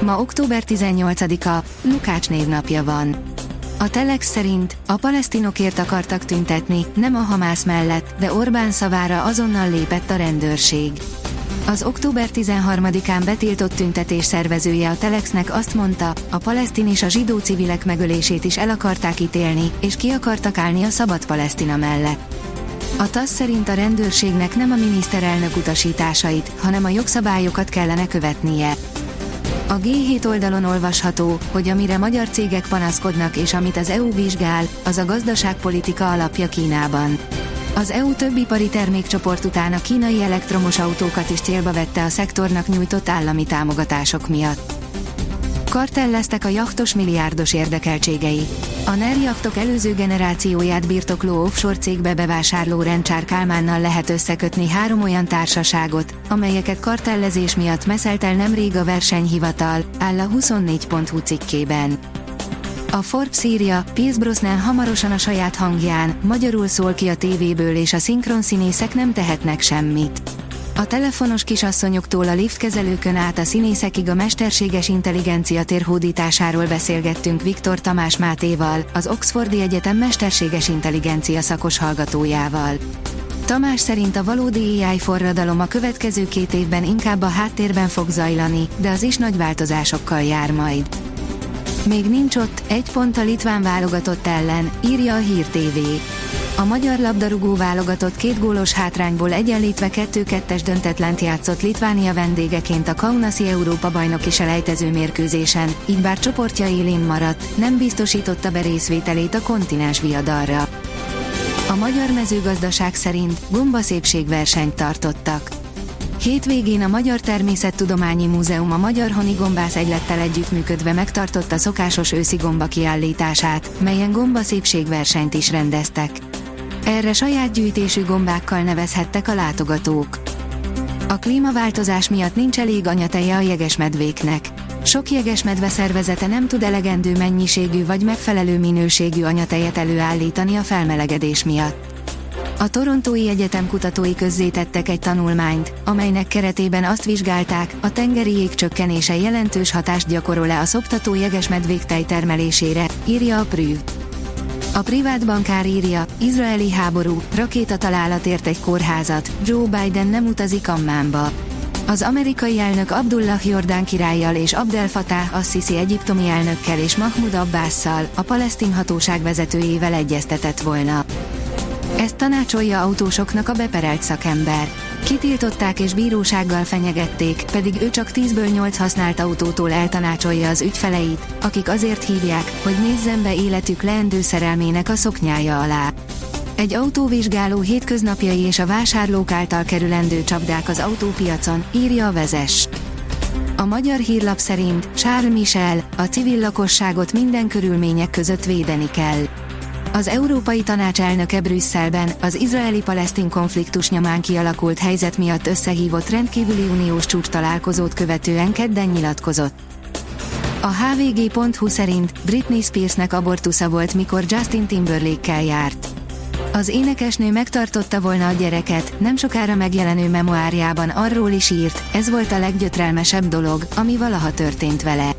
Ma október 18-a, Lukács névnapja van. A Telex szerint a palesztinokért akartak tüntetni, nem a Hamász mellett, de Orbán szavára azonnal lépett a rendőrség. Az október 13-án betiltott tüntetés szervezője a Telexnek azt mondta, a palesztin és a zsidó civilek megölését is el akarták ítélni, és ki akartak állni a szabad Palesztina mellett. A TASZ szerint a rendőrségnek nem a miniszterelnök utasításait, hanem a jogszabályokat kellene követnie. A G7 oldalon olvasható, hogy amire magyar cégek panaszkodnak és amit az EU vizsgál, az a gazdaságpolitika alapja Kínában. Az EU több ipari termékcsoport után a kínai elektromos autókat is célba vette a szektornak nyújtott állami támogatások miatt. Kartelleztek a jachtos milliárdos érdekeltségei. A NER jachtok előző generációját birtokló offshore cégbe bevásárló Rencsár Kálmánnal lehet összekötni három olyan társaságot, amelyeket kartellezés miatt meszelt el nemrég a versenyhivatal, áll a 24.hu cikkében. A Forbes írja, Pierce Brosnan hamarosan a saját hangján, magyarul szól ki a tévéből és a szinkronszínészek nem tehetnek semmit. A telefonos kisasszonyoktól a liftkezelőkön át a színészekig a mesterséges intelligencia térhódításáról beszélgettünk Viktor Tamás Mátéval, az Oxfordi Egyetem mesterséges intelligencia szakos hallgatójával. Tamás szerint a valódi AI forradalom a következő két évben inkább a háttérben fog zajlani, de az is nagy változásokkal jár majd. Még nincs ott, egy pont a litván válogatott ellen, írja a Hír TV. A magyar labdarúgó válogatott két gólos hátrányból egyenlítve 2-2-es döntetlent játszott Litvánia vendégeként a Kaunasi Európa bajnoki selejtező mérkőzésen, így bár csoportja élén maradt, nem biztosította be részvételét a kontinens viadalra. A magyar mezőgazdaság szerint gomba szépségversenyt tartottak. Hétvégén a Magyar Természettudományi Múzeum a Magyar Honigombász egylettel együttműködve megtartotta szokásos őszi gomba kiállítását, melyen gomba szépségversenyt is rendeztek. Erre saját gyűjtésű gombákkal nevezhettek a látogatók. A klímaváltozás miatt nincs elég anyateje a jegesmedvéknek. Sok jegesmedve szervezete nem tud elegendő mennyiségű vagy megfelelő minőségű anyatejet előállítani a felmelegedés miatt. A Torontói Egyetem kutatói közzétettek egy tanulmányt, amelynek keretében azt vizsgálták, a tengeri jég csökkenése jelentős hatást gyakorol-e a szoptató jegesmedvék tejtermelésére, írja a Prüv. A privát bankár írja, izraeli háború, rakétatalálat ért egy kórházat, Joe Biden nem utazik Ammánba. Az amerikai elnök Abdullah Jordán királlyal és Abdel Fattah Assisi egyiptomi elnökkel és Mahmoud Abbasszal, a palesztin hatóság vezetőjével egyeztetett volna. Ezt tanácsolja autósoknak a beperelt szakember. Kitiltották és bírósággal fenyegették, pedig ő csak 10-ből 8 használt autótól eltanácsolja az ügyfeleit, akik azért hívják, hogy nézzen be életük leendő szerelmének a szoknyája alá. Egy autóvizsgáló hétköznapjai és a vásárlók által kerülendő csapdák az autópiacon, írja a vezes. A magyar hírlap szerint Charles Michel, a civil lakosságot minden körülmények között védeni kell. Az Európai Tanács elnöke Brüsszelben az izraeli-palesztin konfliktus nyomán kialakult helyzet miatt összehívott rendkívüli uniós csúcs találkozót követően kedden nyilatkozott. A hvg.hu szerint Britney Spearsnek abortusza volt, mikor Justin Timberlake-kel járt. Az énekesnő megtartotta volna a gyereket, nem sokára megjelenő memoárjában arról is írt, ez volt a leggyötrelmesebb dolog, ami valaha történt vele.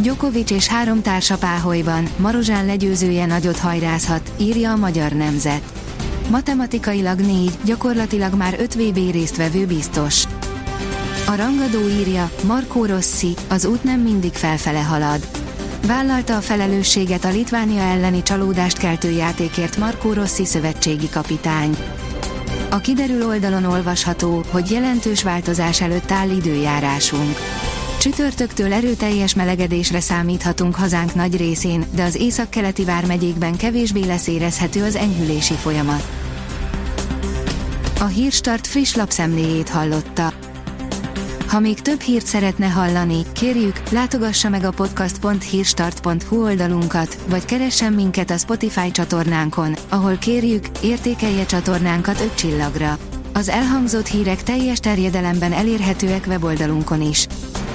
Djokovic és három társa páholyban, Marozsán legyőzője nagyot hajrázhat, írja a Magyar Nemzet. Matematikailag négy, gyakorlatilag már öt VB résztvevő biztos. A rangadó írja, Marco Rossi, az út nem mindig felfele halad. Vállalta a felelősséget a Litvánia elleni csalódást keltő játékért Marco Rossi szövetségi kapitány. A kiderül oldalon olvasható, hogy jelentős változás előtt áll időjárásunk. Csütörtöktől erőteljes melegedésre számíthatunk hazánk nagy részén, de az északkeleti vármegyékben kevésbé lesz érezhető az enyhülési folyamat. A Hírstart friss lapszemléjét hallotta. Ha még több hírt szeretne hallani, kérjük, látogassa meg a podcast.hírstart.hu oldalunkat, vagy keressen minket a Spotify csatornánkon, ahol kérjük, értékelje csatornánkat 5 csillagra. Az elhangzott hírek teljes terjedelemben elérhetőek weboldalunkon is.